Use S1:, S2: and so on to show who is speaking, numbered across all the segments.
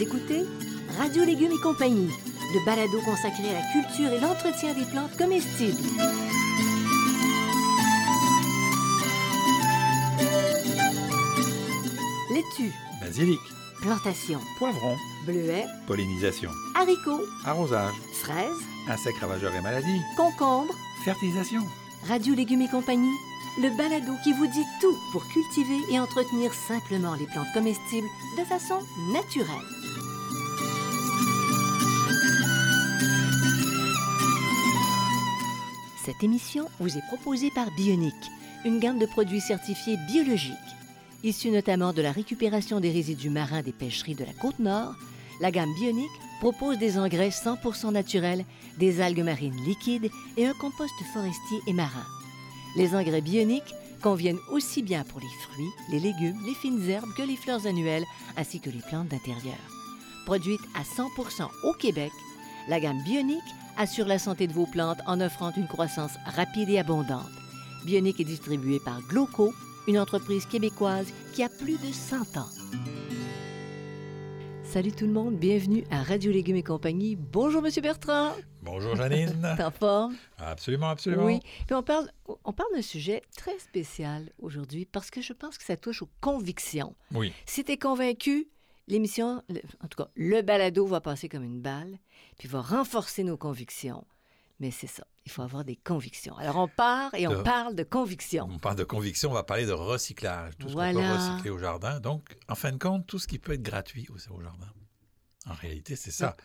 S1: Vous écoutez Radio Légumes et compagnie, le balado consacré à la culture et l'entretien des plantes comestibles. Laitue,
S2: Basilic,
S1: plantation,
S2: poivron,
S1: bleuets,
S2: pollinisation,
S1: haricots,
S2: arrosage,
S1: fraises,
S2: insectes ravageurs et maladies,
S1: concombres.
S2: fertilisation.
S1: Radio Légumes et compagnie, le balado qui vous dit tout pour cultiver et entretenir simplement les plantes comestibles de façon naturelle. Cette émission vous est proposée par Bionic, une gamme de produits certifiés biologiques. Issus notamment de la récupération des résidus marins des pêcheries de la côte nord, la gamme Bionic propose des engrais 100% naturels, des algues marines liquides et un compost forestier et marin. Les engrais bioniques conviennent aussi bien pour les fruits, les légumes, les fines herbes que les fleurs annuelles ainsi que les plantes d'intérieur. Produite à 100% au Québec, la gamme bionique assure la santé de vos plantes en offrant une croissance rapide et abondante. Bionique est distribuée par Gloco, une entreprise québécoise qui a plus de 100 ans. Salut tout le monde, bienvenue à Radio Légumes et compagnie. Bonjour Monsieur Bertrand.
S2: Bonjour Janine.
S1: T'es en forme?
S2: absolument, absolument.
S1: Oui. Puis on parle, on parle d'un sujet très spécial aujourd'hui parce que je pense que ça touche aux convictions.
S2: Oui.
S1: Si tu es convaincu, l'émission, en tout cas, le balado va passer comme une balle, puis va renforcer nos convictions. Mais c'est ça, il faut avoir des convictions. Alors on part et on
S2: De-
S1: parle de convictions.
S2: On parle de conviction, on va parler de recyclage. Tout ce qu'on peut
S1: Voilà.
S2: recycler au jardin. Donc, en fin de compte, tout ce qui peut être gratuit aussi au jardin. En réalité, c'est ça.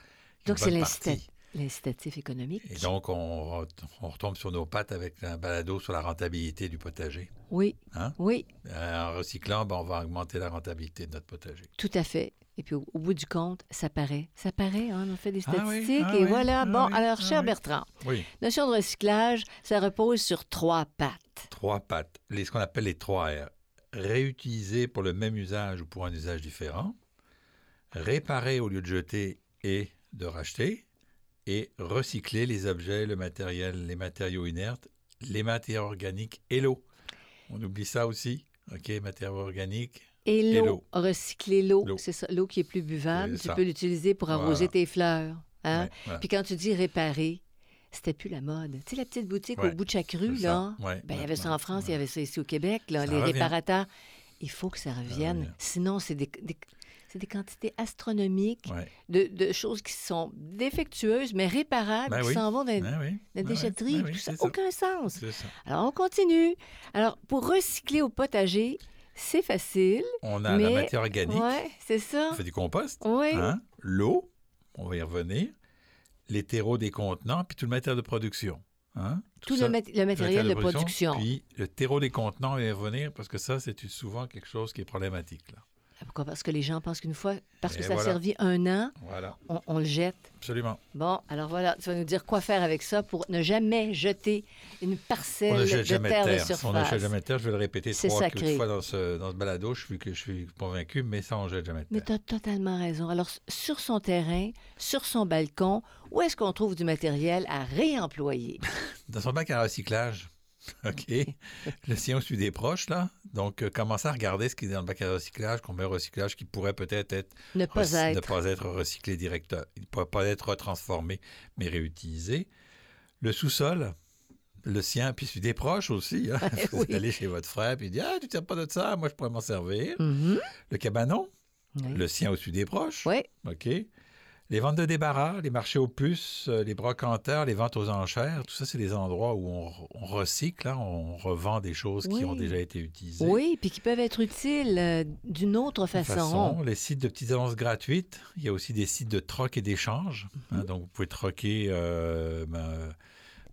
S1: Donc c'est
S2: bonne
S1: l'incita-
S2: partie.
S1: L'incitatif économique.
S2: Et donc, on, re- on retombe sur nos pattes avec un balado sur la rentabilité du potager.
S1: Oui,
S2: Hein?
S1: oui,
S2: Euh, En recyclant, ben, on va augmenter la rentabilité de notre potager.
S1: tout à fait. Et puis au, au bout du compte, ça paraît. Ça paraît, hein, on fait des
S2: Ah oui,
S1: statistiques
S2: ah
S1: et
S2: oui,
S1: voilà.
S2: ah
S1: bon,
S2: oui,
S1: alors, cher. Bertrand,
S2: Oui.
S1: notion de recyclage, ça repose sur trois pattes.
S2: Trois pattes, les, ce qu'on appelle les trois R. Réutiliser pour le même usage ou pour un usage différent. Réparer au lieu de jeter et de racheter. Et recycler les objets, le matériel, les matériaux inertes, les matières organiques et l'eau. On oublie ça aussi. OK, matériaux organiques.
S1: Et l'eau, recycler l'eau, c'est ça, l'eau qui est plus buvable, tu peux l'utiliser pour arroser
S2: Voilà.
S1: tes fleurs. Hein?
S2: Ouais, voilà.
S1: Puis quand tu dis réparer, c'était plus la mode. Tu sais, la petite boutique
S2: Ouais,
S1: au bout de chaque rue, là?
S2: Ouais,
S1: ben, il y avait ça en France, il y avait ça ici au Québec, là,
S2: Ça
S1: les
S2: revient.
S1: réparateurs. Il faut que ça revienne. Sinon, c'est des, des- c'est des quantités astronomiques
S2: Ouais.
S1: de, de choses qui sont défectueuses, mais réparables,
S2: Ben
S1: qui
S2: oui.
S1: s'en vont dans la
S2: oui. Ouais, ouais.
S1: déchetterie.
S2: Ouais, oui,
S1: ça n'a aucun sens. Alors, on continue. Alors, pour recycler au potager, c'est facile.
S2: On a
S1: Mais-
S2: la matière organique.
S1: Oui, c'est ça.
S2: On fait du compost.
S1: Oui.
S2: Hein? L'eau, on va y revenir. Les terreaux des contenants, puis tout le matériel de production. Hein?
S1: Tout
S2: ça,
S1: le, mat- le matériel de production.
S2: Puis le terreau des contenants, on va y revenir parce que ça, c'est souvent quelque chose qui est problématique. Là.
S1: Pourquoi? Parce que les gens pensent qu'une fois, parce que ça a servi un an,
S2: Voilà,
S1: on, on le jette.
S2: absolument.
S1: Bon, alors voilà, tu vas nous dire quoi faire avec ça pour ne jamais jeter une parcelle
S2: On ne
S1: de
S2: jamais
S1: terre de surface.
S2: On ne jette jamais terre. Je vais le répéter trois
S1: sacré.
S2: fois dans ce, dans ce balado. Je suis, que je suis convaincu, mais ça, on ne jette jamais
S1: Mais
S2: terre.
S1: tu as totalement raison. Alors, sur son terrain, sur son balcon, où est-ce qu'on trouve du matériel à réemployer?
S2: Dans son bac à recyclage, OK, le sien celui des proches, là. Donc, euh, commencez à regarder ce qui est dans le bac à recyclage, combien de recyclage qui pourrait peut-être être
S1: Ne pas être.
S2: Ne pas être recyclé directement. Il ne peut pas être retransformé, mais réutilisé. Le sous-sol, le sien, puis celui des proches aussi. Hein? Vous
S1: oui.
S2: allez chez votre frère, puis il dit Ah, tu ne tiens pas de ça, moi je pourrais m'en servir.
S1: Mhm.
S2: Le cabanon,
S1: Oui.
S2: le sien au-dessus des proches.
S1: Oui.
S2: OK. Les ventes de débarras, les marchés aux puces, euh, les brocanteurs, les ventes aux enchères, tout ça, c'est des endroits où on, on recycle, hein, on revend des choses qui ont déjà été utilisées.
S1: Oui, puis qui peuvent être utiles euh, d'une autre façon.
S2: façon, les sites de petites annonces gratuites. Il y a aussi des sites de troc et d'échange. hein,
S1: Mhm.
S2: donc, vous pouvez troquer euh, ma,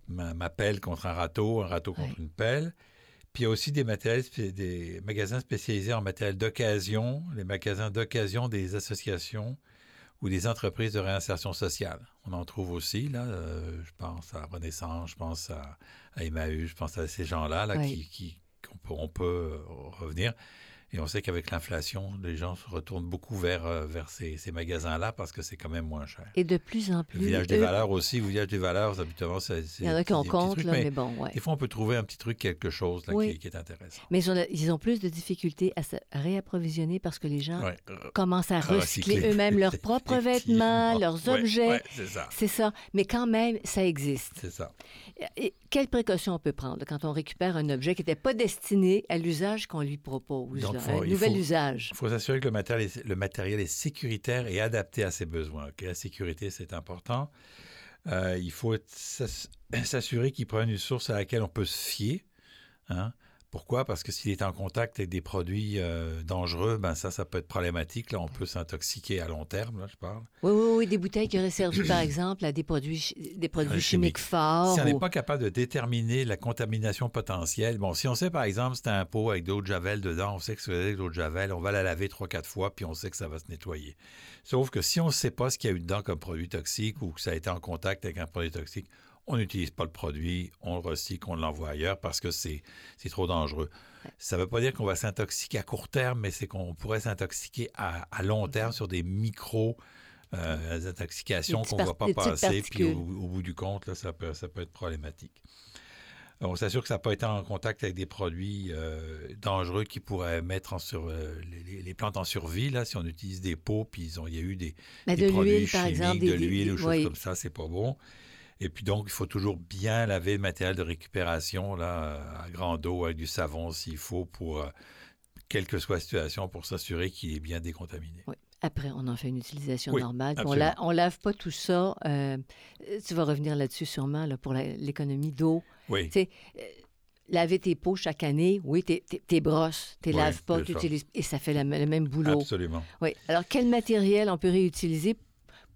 S2: ma- ma pelle contre un râteau, un râteau contre une pelle. Puis il y a aussi des, matériels, spé- des magasins spécialisés en matériel d'occasion, les magasins d'occasion des associations ou des entreprises de réinsertion sociale. On en trouve aussi, là. euh, je pense à Renaissance, je pense à, à Emmaüs, je pense à ces gens-là là,
S1: Oui.
S2: qui, qui- qu'on peut, on peut euh, revenir. Et on sait qu'avec l'inflation, les gens se retournent beaucoup vers, euh, vers ces, ces magasins-là parce que c'est quand même moins cher.
S1: Et de plus en plus.
S2: Le village des valeurs aussi, le village des valeurs, habituellement, c'est.
S1: Il y en a qui ont compte, là, mais, bon, ouais.
S2: Des fois, on peut trouver un petit truc, quelque chose là,
S1: Oui.
S2: qui, qui est intéressant.
S1: Mais ils ont, ils ont plus de difficultés à se réapprovisionner parce que les gens
S2: Ouais,
S1: commencent à recycler
S2: recycler.
S1: eux-mêmes leurs propres vêtements, leurs
S2: Ouais,
S1: objets.
S2: c'est ça.
S1: Ça. Mais quand même, ça existe.
S2: C'est ça.
S1: Et quelles précautions on peut prendre quand on récupère un objet qui n'était pas destiné à l'usage qu'on lui propose,
S2: Donc,
S1: un
S2: il faut-
S1: usage?
S2: Il faut s'assurer que le matériel, est, le matériel est sécuritaire et adapté à ses besoins. La sécurité, c'est important. Euh, il faut s'assurer qu'il prenne une source à laquelle on peut se fier. hein? Pourquoi? Parce que s'il est en contact avec des produits euh, dangereux, ben ça, ça peut être problématique. Là, on peut s'intoxiquer à long terme, là, je parle.
S1: Oui, oui, oui, des bouteilles qui auraient servi, par exemple, à des produits, chi- des produits chimiques forts.
S2: Si on n'est
S1: ou-
S2: pas capable de déterminer la contamination potentielle, bon, si on sait par exemple c'est un pot avec d'eau de javel dedans, on sait que c'est avec de l'eau de javel, on va la laver trois, quatre fois, puis on sait que ça va se nettoyer. Sauf que si on ne sait pas ce qu'il y a eu dedans comme produit toxique ou que ça a été en contact avec un produit toxique, on n'utilise pas le produit, on le recycle, on l'envoie ailleurs parce que c'est trop dangereux. Ça ne veut pas dire qu'on va s'intoxiquer à court terme, mais c'est qu'on pourrait s'intoxiquer à, à long terme sur des micro euh, intoxications
S1: Des
S2: qu'on ne voit pas
S1: des
S2: passer, puis au, bout du compte, là, ça, peut, ça peut être problématique. On s'assure que ça n'a pas été en contact avec des produits euh, dangereux qui pourraient mettre en sur, euh, les- plantes en survie. Là, si on utilise des pots, puis ils ont- il y a eu des, des
S1: de
S2: produits
S1: l'huile, par
S2: chimiques,
S1: exemple.
S2: de
S1: des- des-
S2: l'huile ou choses
S1: oui.
S2: comme ça, c'est pas bon. Et puis donc, il faut toujours bien laver le matériel de récupération là, à grande eau avec du savon s'il faut pour, euh, quelle que soit la situation, pour s'assurer qu'il est bien décontaminé.
S1: Oui. Après, on en fait une utilisation
S2: Oui,
S1: normale. On, la, on lave pas tout ça. euh, tu vas revenir là-dessus sûrement là, pour l'économie d'eau.
S2: Oui,
S1: Tu sais, euh, laver tes pots chaque année, oui, tes, tes- tes brosses, tes
S2: Oui,
S1: laves pas, tu utilises, et ça fait la- le même boulot.
S2: absolument.
S1: Oui. Alors, quel matériel on peut réutiliser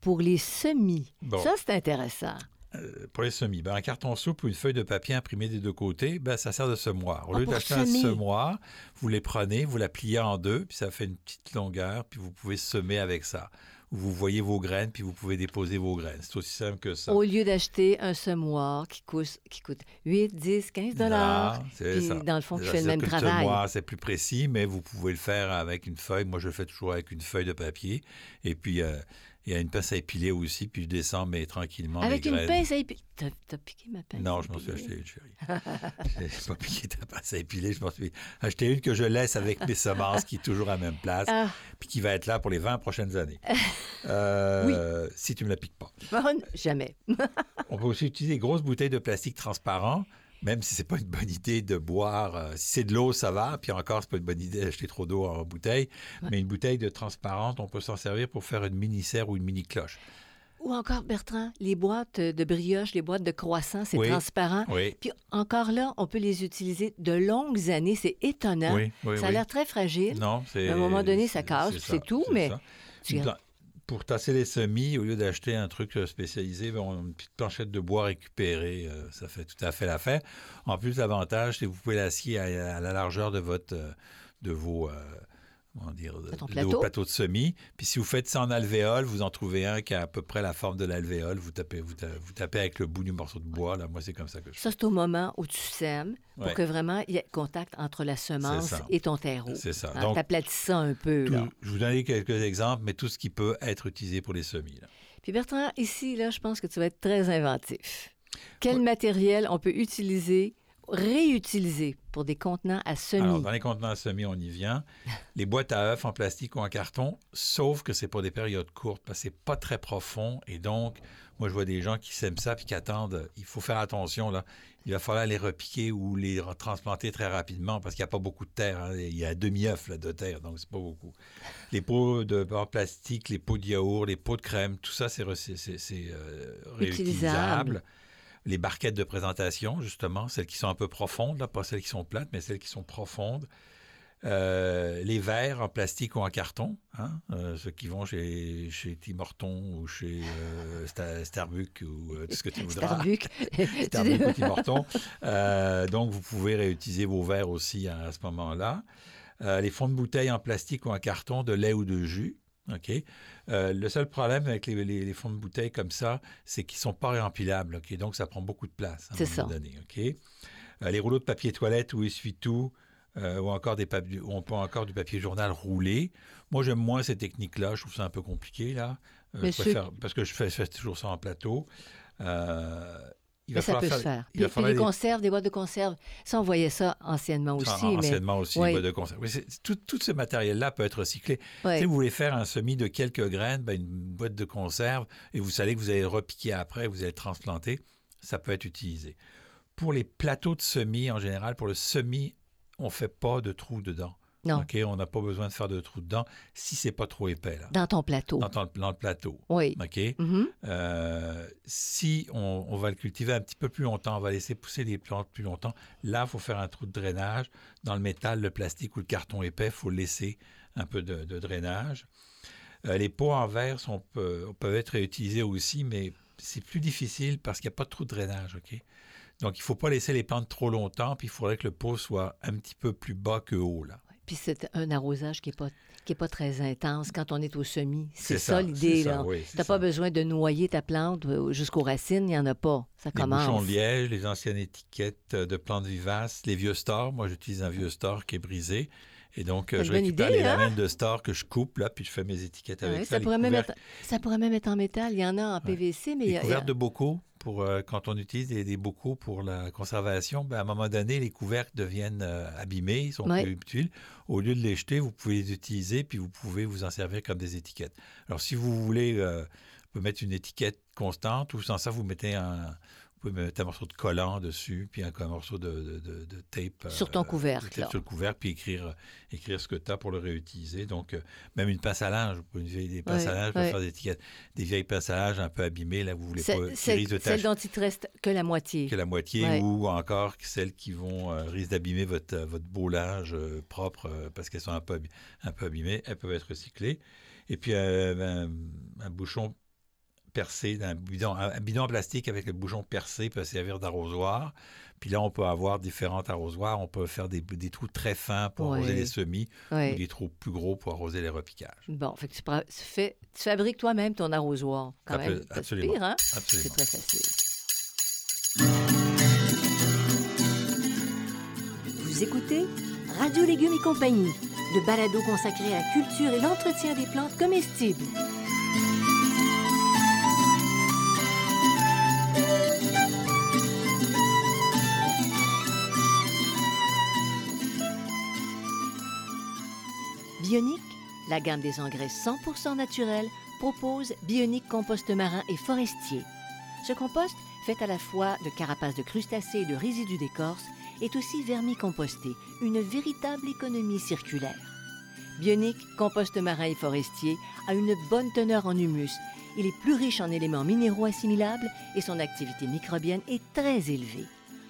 S1: pour les semis?
S2: Bon.
S1: Ça, c'est intéressant.
S2: Euh, pour les semis, ben, un carton souple ou une feuille de papier imprimée des deux côtés, ben, ça sert de semoir. Au
S1: Ah,
S2: lieu d'acheter un semoir, vous les prenez, vous la pliez en deux, puis ça fait une petite longueur, puis vous pouvez semer avec ça. Vous voyez vos graines, puis vous pouvez déposer vos graines. C'est aussi simple que ça.
S1: Au lieu d'acheter un semoir qui coûte, qui coûte 8, 10, 15 dollars, puis
S2: ça.
S1: dans le fond, fait le même travail.
S2: semoir, c'est plus précis, mais vous pouvez le faire avec une feuille. Moi, je le fais toujours avec une feuille de papier. Et puis, euh, il y a une pince à épiler aussi, puis je descends mais tranquillement
S1: Avec une pince à épiler. T'as, t'as piqué ma pince
S2: Non, je m'en suis acheté une, chérie. Je n'ai pas piqué ta pince à épiler, je m'en suis acheté une que je laisse avec mes semences, qui est toujours à la même place,
S1: Ah,
S2: puis qui va être là pour les 20 prochaines années. Euh, Si tu ne me la piques pas.
S1: bon, jamais.
S2: On peut aussi utiliser des grosses bouteilles de plastique transparent, même si c'est pas une bonne idée de boire. euh, si c'est de l'eau, ça va. Puis encore, c'est pas une bonne idée d'acheter trop d'eau en bouteille. Mais une bouteille de transparente, on peut s'en servir pour faire une mini serre ou une mini cloche.
S1: Ou encore, Bertrand, les boîtes de brioche, les boîtes de croissants, c'est
S2: Oui.
S1: transparent.
S2: Oui.
S1: Puis encore là, on peut les utiliser de longues années. C'est étonnant.
S2: Oui, oui,
S1: ça a l'air très fragile.
S2: Non, c'est.
S1: À un moment donné, ça casse,
S2: c'est
S1: puis c'est tout,
S2: c'est
S1: mais
S2: ça.
S1: tu-
S2: Dans- Pour tasser les semis, au lieu d'acheter un truc euh, spécialisé, ben, une petite planchette de bois récupérée. euh, ça fait tout à fait l'affaire. En plus, l'avantage, c'est que vous pouvez l'acier à, à la largeur de votre, euh, de vos, comment dire, de,
S1: De ton
S2: de
S1: plateau.
S2: vos plateaux de semis. Puis si vous faites ça en alvéole, vous en trouvez un qui a à peu près la forme de l'alvéole. Vous tapez, vous, ta- vous tapez avec le bout du morceau de bois. Là, moi, c'est comme ça que je fais.
S1: ça, c'est au moment où tu sèmes pour
S2: Ouais.
S1: que vraiment il y ait contact entre la semence et ton terreau.
S2: C'est ça.
S1: En
S2: Donc,
S1: t'aplatissant un peu.
S2: tout-
S1: Là.
S2: je vous donne quelques exemples, mais tout ce qui peut être utilisé pour les semis. là.
S1: Puis Bertrand, ici, là, je pense que tu vas être très inventif. Quel
S2: Ouais.
S1: matériel on peut utiliser, réutiliser pour des contenants à semis?
S2: Alors, dans les contenants à semis, on y vient. Les boîtes à œufs en plastique ou en carton, sauf que c'est pour des périodes courtes, parce que c'est pas très profond. Et donc, moi, je vois des gens qui sèment ça puis qui attendent. Il faut faire attention, là. Il va falloir les repiquer ou les transplanter très rapidement parce qu'il n'y a pas beaucoup de terre. hein. Il y a un demi-œuf là, de terre, donc c'est pas beaucoup. Les pots de en plastique, les pots de yaourt, les pots de crème, tout ça, c'est re- c'est- c'est- c'est, euh,
S1: Utilisable.
S2: réutilisable. Les barquettes de présentation, justement, celles qui sont un peu profondes, là, pas celles qui sont plates, mais celles qui sont profondes. Euh, les verres en plastique ou en carton, hein, euh, ceux qui vont chez, chez Tim Hortons ou chez euh, Sta- Starbucks ou tout ce que tu voudras.
S1: Starbucks.
S2: Starbucks ou Tim Hortons. Euh, donc, vous pouvez réutiliser vos verres aussi à, à ce moment-là. Les fonds de bouteilles en plastique ou en carton de lait ou de jus. OK? Euh, le seul problème avec les, les- les fonds de bouteilles comme ça, c'est qu'ils ne sont pas réempilables. OK? Donc, ça prend beaucoup de place. à un
S1: C'est
S2: moment
S1: ça.
S2: donné, OK? Euh, les rouleaux de papier toilette ou essuie-tout, euh, ou, encore des ou on peut encore du papier journal roulé. Moi, j'aime moins ces techniques-là. Je trouve ça un peu compliqué, là. Euh, je préfère- parce que je fais, je fais toujours ça en plateau. Euh, il
S1: Mais
S2: va
S1: ça peut
S2: faire-
S1: se faire.
S2: il
S1: Puis,
S2: va
S1: puis
S2: falloir
S1: les
S2: des-
S1: conserves, des boîtes de conserve, ça, on voyait ça anciennement aussi.
S2: en-
S1: mais...
S2: anciennement aussi,
S1: Oui.
S2: les boîtes de conserve. Oui, tout, tout ce matériel-là peut être recyclé. Si vous voulez faire un semis de quelques graines, ben, une boîte de conserve, et vous savez que vous allez le repiquer après, vous allez le transplanter, ça peut être utilisé. Pour les plateaux de semis, en général, pour le semis, on ne fait pas de trous dedans.
S1: Non,
S2: OK? On n'a pas besoin de faire de trous dedans si c'est pas trop épais, là,
S1: dans ton plateau.
S2: dans, ton- dans le plateau.
S1: Oui.
S2: OK?
S1: Mhm.
S2: Euh, si on, on va le cultiver un petit peu plus longtemps, on va laisser pousser les plantes plus longtemps, là, il faut faire un trou de drainage. Dans le métal, le plastique ou le carton épais, il faut laisser un peu de, de drainage. Euh, les pots en verre sont, peu- peuvent être réutilisés aussi, mais c'est plus difficile parce qu'il n'y a pas trop de drainage. OK? Donc, il ne faut pas laisser les plantes trop longtemps, puis il faudrait que le pot soit un petit peu plus bas que haut. Là.
S1: Puis c'est un arrosage qui n'est pas, qui est pas très intense quand on est au semis. C'est ça,
S2: ça,
S1: l'idée.
S2: oui,
S1: Tu n'as pas besoin de noyer ta plante euh, jusqu'aux racines, il n'y en a pas. Ça
S2: Les
S1: commence.
S2: bouchons de liège, les anciennes étiquettes de plantes vivaces, les vieux stores. Moi, j'utilise un vieux store qui est brisé. Et donc, euh, je récupère
S1: idée,
S2: les
S1: hein?
S2: lamelles de store que je coupe, là, puis je fais mes étiquettes avec
S1: Ouais,
S2: ça.
S1: ça,
S2: les
S1: pourrait même être, ça pourrait même être en métal. Il y en a en PVC, mais il y
S2: les
S1: a-
S2: couvercles de bocaux, pour, euh, quand on utilise des, des bocaux pour la conservation, ben, à un moment donné, les couvercles deviennent euh, abîmés, ils sont
S1: Ouais.
S2: plus utiles. Au lieu de les jeter, vous pouvez les utiliser, puis vous pouvez vous en servir comme des étiquettes. Alors, si vous voulez, euh, vous mettre une étiquette constante, ou sans ça, vous mettez un, pouvez mettre un morceau de collant dessus, puis un, un morceau de, de- de- de tape. euh,
S1: Sur ton couvercle,
S2: tape. Sur le couvercle, puis écrire, écrire ce que tu as pour le réutiliser. Donc, euh, même une pince à linge, des pinces
S1: Ouais,
S2: à linge faire des étiquettes. Des vieilles pinces à linge un peu abîmées, là, vous voulez pas, qui
S1: c'est-
S2: risquent de
S1: Celle
S2: tacher
S1: dont il te reste que la moitié.
S2: que la moitié ou encore celles qui vont euh, risquent d'abîmer votre, votre beau linge euh, propre euh, parce qu'elles sont un peu, un peu abîmées. Elles peuvent être recyclées. Et puis un, un bouchon percé, d'un bidon, un un bidon en plastique avec le bouchon percé peut servir d'arrosoir. Puis là, on peut avoir différents arrosoirs. On peut faire des, des trous très fins pour
S1: Ouais.
S2: arroser les semis
S1: Ouais.
S2: ou des trous plus gros pour arroser les repiquages.
S1: Bon, fait que tu, prends- tu fais, tu fabriques toi-même ton arrosoir. Quand
S2: Ça
S1: même,
S2: peut- absolument.
S1: pire, hein?
S2: Absolument.
S1: C'est très facile. Vous écoutez Radio Légumes et compagnie, le balado consacré à la culture et l'entretien des plantes comestibles. Bionique, la gamme des engrais 100% naturels, propose Bionique compost marin et forestier. Ce compost, fait à la fois de carapaces de crustacés et de résidus d'écorce, est aussi vermicomposté, une véritable économie circulaire. Bionique compost marin et forestier a une bonne teneur en humus. Il est plus riche en éléments minéraux assimilables et son activité microbienne est très élevée.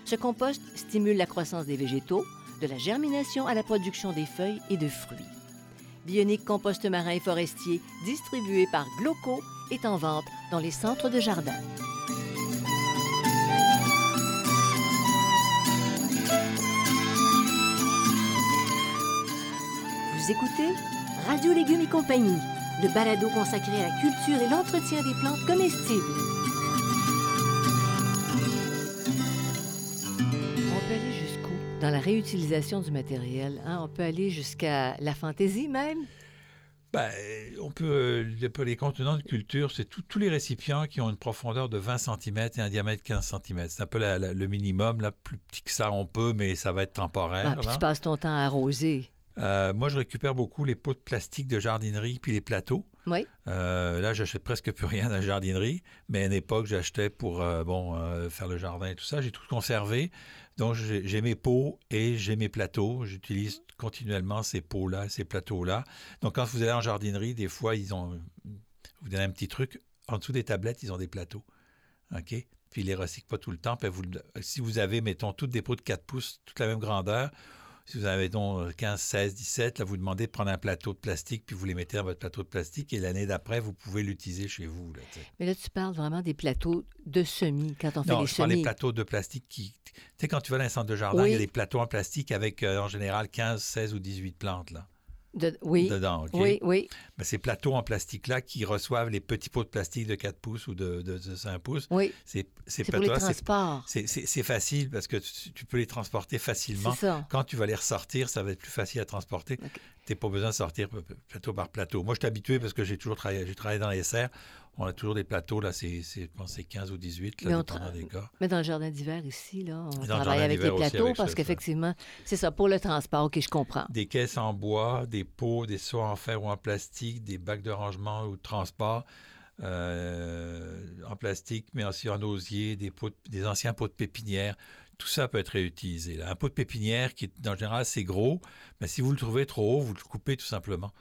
S1: Ce compost stimule la croissance des végétaux, de la germination à la production des feuilles et de fruits. Bionique compost marin et forestier, distribué par Gloco, est en vente dans les centres de jardin. Vous écoutez Radio Légumes et compagnie, le balado consacré à la culture et l'entretien des plantes comestibles. Dans la réutilisation du matériel? hein? On peut aller jusqu'à la fantaisie même?
S2: Ben, on peut, euh, les- pour les contenants de culture, c'est tous les récipients qui ont une profondeur de 20 cm et un diamètre de 15 cm. C'est un peu la- la- le minimum. Là, plus petit que ça, on peut, mais ça va être temporaire.
S1: Ah, puis tu passes ton temps à arroser.
S2: Euh, moi, je récupère beaucoup les pots de plastique de jardinerie puis les plateaux.
S1: Oui.
S2: Euh, là, j'achète presque plus rien dans la jardinerie, mais à une époque, j'achetais pour euh, bon faire le jardin et tout ça. J'ai tout conservé. Donc, j'ai mes pots et j'ai mes plateaux. J'utilise continuellement ces pots-là, ces plateaux-là. Donc, quand vous allez en jardinerie, des fois, ils ont. Vous donnez un petit truc. En dessous des tablettes, ils ont des plateaux. OK? Puis ils les recyclent pas tout le temps. Si vous avez, mettons, toutes des pots de 4 pouces, toute la même grandeur, si vous avez donc 15, 16, 17, là, vous demandez de prendre un plateau de plastique, puis vous les mettez dans votre plateau de plastique, et l'année d'après, vous pouvez l'utiliser chez vous. Là.
S1: Mais là, tu parles vraiment des plateaux de semis, quand on fait
S2: non,
S1: des
S2: je parle des
S1: semis.
S2: plateaux de plastique qui... Tu sais, quand tu vas dans un centre de jardin,
S1: Oui.
S2: il y a des plateaux en plastique avec, euh, en général, 15, 16 ou 18 plantes. Là.
S1: De- oui.
S2: dedans. OK?
S1: Oui, oui,
S2: Ben, ces plateaux en plastique-là qui reçoivent les petits pots de plastique de 4 pouces ou de, de- de 5 pouces,
S1: oui.
S2: ces, ces
S1: C'est pour les
S2: c'est-
S1: transports.
S2: facile parce que tu, tu peux les transporter facilement.
S1: Ça.
S2: Quand tu vas les ressortir, ça va être plus facile à transporter.
S1: OK.
S2: Tu n'as pas besoin de sortir plateau par plateau. Moi, je suis habitué parce que j'ai toujours travaillé, travaillé dans les serres. On a toujours des plateaux, là, c'est c'est- je pense que c'est 15 ou 18, là,
S1: Mais
S2: dépendant des cas.
S1: Mais dans le jardin d'hiver ici, là, on
S2: le
S1: travaille avec les plateaux
S2: avec
S1: parce qu'effectivement, c'est ça, pour le transport, OK, je comprends.
S2: Des caisses en bois, des pots, des seaux en fer ou en plastique, des bacs de rangement ou de transport euh, en plastique, mais aussi en osier, des, pots de- des anciens pots de pépinière. Tout ça peut être réutilisé. là. Un pot de pépinière, qui est, en général, c'est gros, mais si vous le trouvez trop haut, vous le coupez tout simplement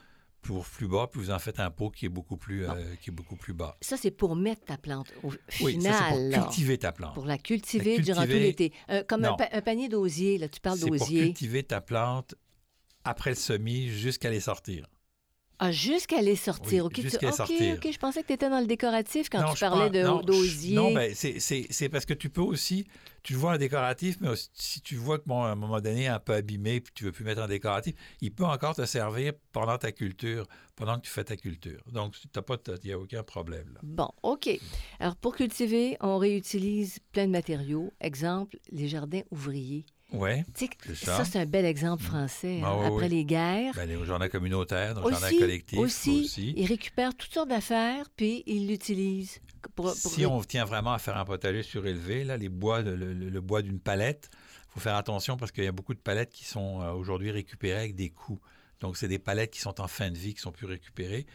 S2: pour plus bas, puis vous en faites un pot qui est beaucoup plus, euh, qui est beaucoup plus bas.
S1: Ça, c'est pour mettre ta plante au
S2: Oui,
S1: final.
S2: ça, pour cultiver ta plante.
S1: Pour la cultiver
S2: La
S1: durant tout l'été. Euh, comme un, pa- un panier d'osier, là, tu parles
S2: C'est pour
S1: d'osier.
S2: cultiver ta plante après le semis jusqu'à les sortir.
S1: Ah, jusqu'à les sortir.
S2: Oui, jusqu'à sortir.
S1: OK, je pensais que tu étais dans le décoratif quand
S2: Non,
S1: tu parlais
S2: pense-
S1: de- d'osier.
S2: Non, ben, c'est- parce que tu peux aussi, tu vois en décoratif, mais aussi, si tu vois que, bon, à un moment donné, un peu abîmé, puis tu veux plus mettre en décoratif, il peut encore te servir pendant ta culture, pendant que tu fais ta culture. Donc, il n'y a aucun problème. Là.
S1: Bon, OK. Alors, pour cultiver, on réutilise plein de matériaux. Exemple, les jardins ouvriers.
S2: C'est
S1: ça,
S2: ça.
S1: c'est un bel exemple français.
S2: Ah
S1: hein.
S2: oui,
S1: Après
S2: oui.
S1: les guerres,
S2: ben, les jardins communautaires, jardin
S1: aussi,
S2: collectif
S1: aussi,
S2: aussi.
S1: ils récupèrent toutes sortes d'affaires, puis ils l'utilisent. Pour, pour-
S2: Si on tient vraiment à faire un potager surélevé, là, les bois, le, le- le bois d'une palette, il faut faire attention parce qu'il y a beaucoup de palettes qui sont euh, aujourd'hui récupérées avec des coups. Donc, c'est des palettes qui sont en fin de vie, qui sont plus récupérées.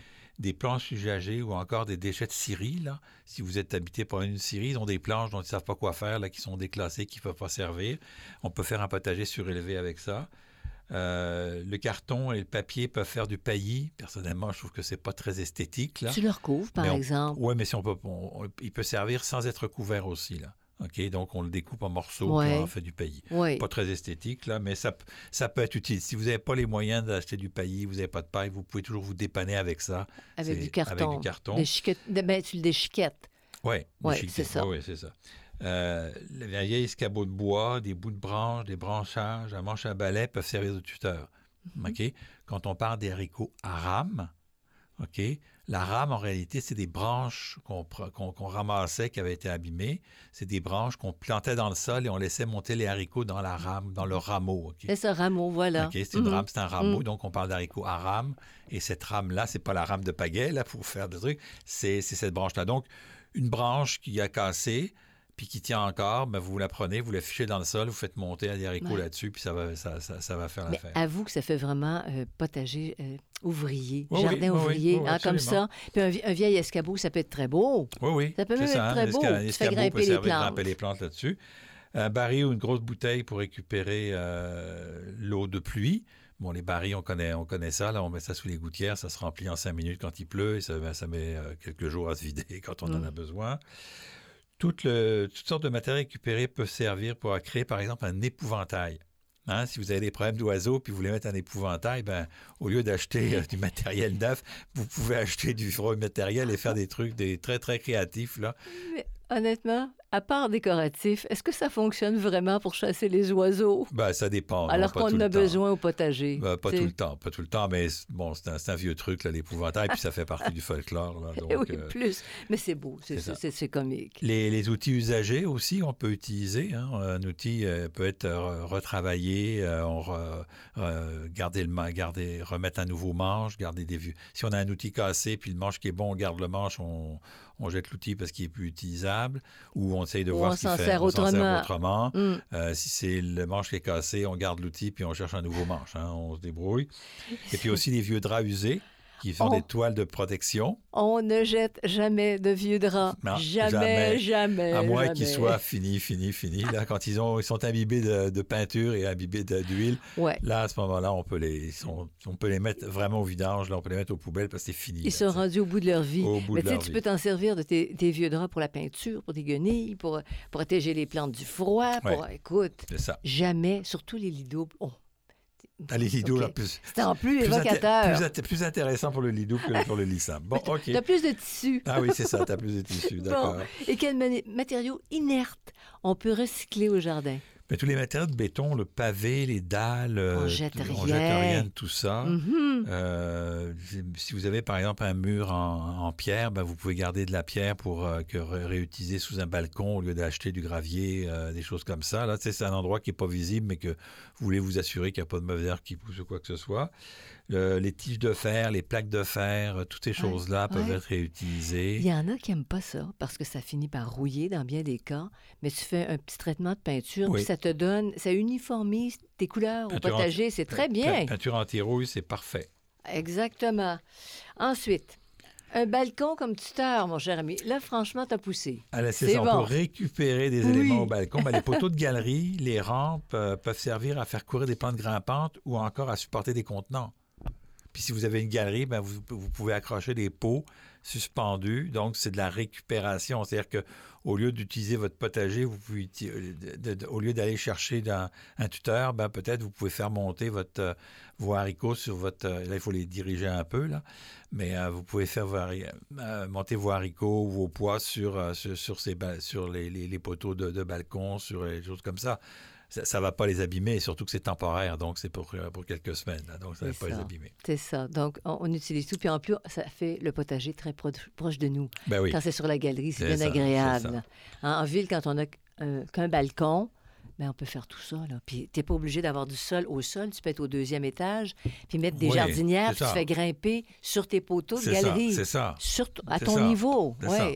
S2: Des planches usagées ou encore des déchets de scierie, là. Si vous êtes habité par une scierie, ils ont des planches dont ils ne savent pas quoi faire, là, qui sont déclassées, qui ne peuvent pas servir. On peut faire un potager surélevé avec ça. Euh, le carton et le papier peuvent faire du paillis. Personnellement, je trouve que c'est pas très esthétique. Là.
S1: Tu le recouvres, par
S2: on-
S1: exemple?
S2: Oui, mais si on peut, on- on- il peut servir sans être couvert aussi. Là. OK? Donc, on le découpe en morceaux
S1: Ouais.
S2: on fait du paillis. Pas très esthétique, là, mais ça, ça peut être utile. Si vous n'avez pas les moyens d'acheter du paillis, vous n'avez pas de paille, vous pouvez toujours vous dépanner avec ça.
S1: Avec du carton.
S2: avec du carton.
S1: Des chiquettes- ben, tu le déchiquettes.
S2: Oui,
S1: Ouais, c'est ça.
S2: Oui, c'est ça. Euh, escabeaux de bois, des bouts de branches, des branchages, un manche à balai peuvent servir de tuteur. OK? Quand on parle des haricots à rame, OK? La rame, en réalité, c'est des branches qu'on ramassait qui avaient été abîmées. C'est des branches qu'on plantait dans le sol et on laissait monter les haricots dans la rame, dans le rameau.
S1: C'est ça, rameau, voilà.
S2: C'est une
S1: Mhm.
S2: rame, c'est un rameau,
S1: Mhm.
S2: donc on parle d'haricots à rame. Et cette rame-là, c'est pas la rame de pagaie, là, pour faire des trucs, c'est c'est cette branche-là. Donc, une branche qui a cassé, puis qui tient encore, ben, vous la prenez, vous la fichez dans le sol, vous faites monter des haricots
S1: Ouais.
S2: là-dessus, puis ça va, ça, ça- ça va faire l'affaire.
S1: avoue que ça fait vraiment euh, potager euh, ouvrier,
S2: Oui,
S1: jardin
S2: oui,
S1: ouvrier,
S2: oui,
S1: hein, comme ça. Puis un, vie- un vieil escabeau, ça peut être très beau.
S2: Oui, oui.
S1: Ça peut même être
S2: hein,
S1: très beau. Tu fais grimper
S2: peut
S1: les plantes.
S2: grimper les plantes là-dessus. Un baril ou une grosse bouteille pour récupérer euh, l'eau de pluie. Bon, les barils, on connaît, on connaît ça. Là, on met ça sous les gouttières. Ça se remplit en cinq minutes quand il pleut. Et ça, ben, ça met quelques jours à se vider quand on en
S1: Mm.
S2: a besoin. Toutes, le- toutes sortes de matériaux récupérés peuvent servir pour créer, par exemple, un épouvantail. Hein, si vous avez des problèmes d'oiseaux puis vous voulez mettre un épouvantail, ben, au lieu d'acheter euh, du matériel neuf, vous pouvez acheter du gros matériel et faire des trucs des, très, très créatifs. Là.
S1: Mais honnêtement, à part décoratif, est-ce que ça fonctionne vraiment pour chasser les oiseaux?
S2: Ben, ça dépend.
S1: alors qu'on en a besoin au potager.
S2: Ben, pas tout le temps, pas tout le temps, mais bon, c'est un, vieux truc, l'épouvantail, puis ça fait partie du folklore. Là, donc,
S1: oui,
S2: euh,
S1: plus. Mais c'est beau, c'est comique.
S2: les, les outils usagés aussi, on peut utiliser. hein. Un outil euh, peut être euh, retravaillé, on re- euh, garder le garder, remettre un nouveau manche, garder des vieux. Si on a un outil cassé, puis le manche qui est bon, on garde le manche, on, on jette l'outil parce qu'il est plus utilisable, ou on essaye de
S1: Ou
S2: voir ce qu'il fait.
S1: sert
S2: on s'en
S1: autrement.
S2: autrement.
S1: Hum.
S2: Euh, si c'est le manche qui est cassé, on garde l'outil puis on cherche un nouveau manche. hein, on se débrouille. Et puis aussi les vieux draps usés qui font
S1: Oh.
S2: des toiles de protection,
S1: On ne jette jamais de vieux draps.
S2: Non,
S1: jamais, jamais.
S2: à moins qu'ils soient finis, finis, finis. Là, quand ils, ont, ils sont imbibés de, de peinture et imbibés d'huile,
S1: Ouais.
S2: là, à ce moment-là, on peut, les, on peut les mettre vraiment au vidange. Là, on peut les mettre aux poubelles parce que c'est fini.
S1: Ils
S2: là,
S1: sont rendus au bout de leur vie.
S2: Au bout
S1: Mais
S2: de
S1: tu sais,
S2: leur
S1: tu
S2: vie.
S1: peux t'en servir de tes, tes vieux draps pour la peinture, pour des guenilles, pour protéger les plantes du froid. Pour... Écoute,
S2: ça.
S1: jamais, surtout les lits doubles. Oh.
S2: Ah, les lidos,
S1: OK.
S2: là, plus,
S1: en plus, évocateur.
S2: plus inté- plus intéressant pour le lido que pour le simple. Bon, OK.
S1: T'as plus de tissu.
S2: Ah oui, c'est ça, tu as plus de tissu, d'accord.
S1: Et quels matériaux inertes on peut recycler au jardin?
S2: Mais tous les matériaux de béton, le pavé, les dalles,
S1: On
S2: euh,
S1: jette
S2: tout-
S1: rien.
S2: jette rien de tout ça.
S1: Mhm.
S2: Euh, si vous avez par exemple un mur en, en pierre, ben, vous pouvez garder de la pierre pour euh, que réutiliser sous un balcon au lieu d'acheter du gravier, euh, des choses comme ça. Là, c'est un endroit qui n'est pas visible, mais que vous voulez vous assurer qu'il n'y a pas de mauvais air qui pousse ou quoi que ce soit. Le- les tiges de fer, les plaques de fer, euh, toutes ces choses-là peuvent
S1: ouais.
S2: être réutilisées.
S1: Il y en a qui n'aiment pas ça parce que ça finit par rouiller dans bien des cas, mais tu fais un petit traitement de peinture,
S2: Oui.
S1: puis ça te donne, ça uniformise tes couleurs au potager, c'est très bien.
S2: Pe- Peinture anti-rouille, c'est parfait.
S1: Exactement. Ensuite, un balcon comme tuteur, mon cher ami. Là, franchement, t'as poussé.
S2: Allez, c'est
S1: C'est
S2: ça. On
S1: bon.
S2: peut récupérer des
S1: Oui.
S2: éléments au balcon. Ben, les poteaux de galerie, les rampes euh, peuvent servir à faire courir des pentes grimpantes ou encore à supporter des contenants. Puis si vous avez une galerie, ben, vous, vous pouvez accrocher des pots suspendus. Donc, c'est de la récupération. C'est-à-dire que au lieu d'utiliser votre potager, vous pouvez, euh, au lieu d'aller chercher dans un tuteur, ben, peut-être vous pouvez faire monter votre, euh, vos haricots sur votre... euh, là, il faut les diriger un peu, là. Mais vous pouvez faire monter vos haricots ou vos pois sur, sur, ces, sur les poteaux de, de balcon, sur les choses comme ça. Ça ne va pas les abîmer, et surtout que c'est temporaire, donc c'est pour, euh, pour quelques semaines. donc ça ne va pas les abîmer.
S1: C'est ça. Donc, on, on utilise tout. Puis en plus, ça fait le potager très pro- proche de nous.
S2: Ben oui.
S1: Quand c'est sur la galerie, c'est bien
S2: ça,
S1: agréable. En, en ville, quand on n'a euh, qu'un balcon, ben, on peut faire tout ça. Là. Puis tu n'es pas obligé d'avoir du sol au sol. Tu peux être au deuxième étage, puis mettre des
S2: Oui,
S1: jardinières, puis tu fais grimper sur tes poteaux de galerie.
S2: c'est ça.
S1: Sur à ton
S2: ça,
S1: niveau.
S2: ça.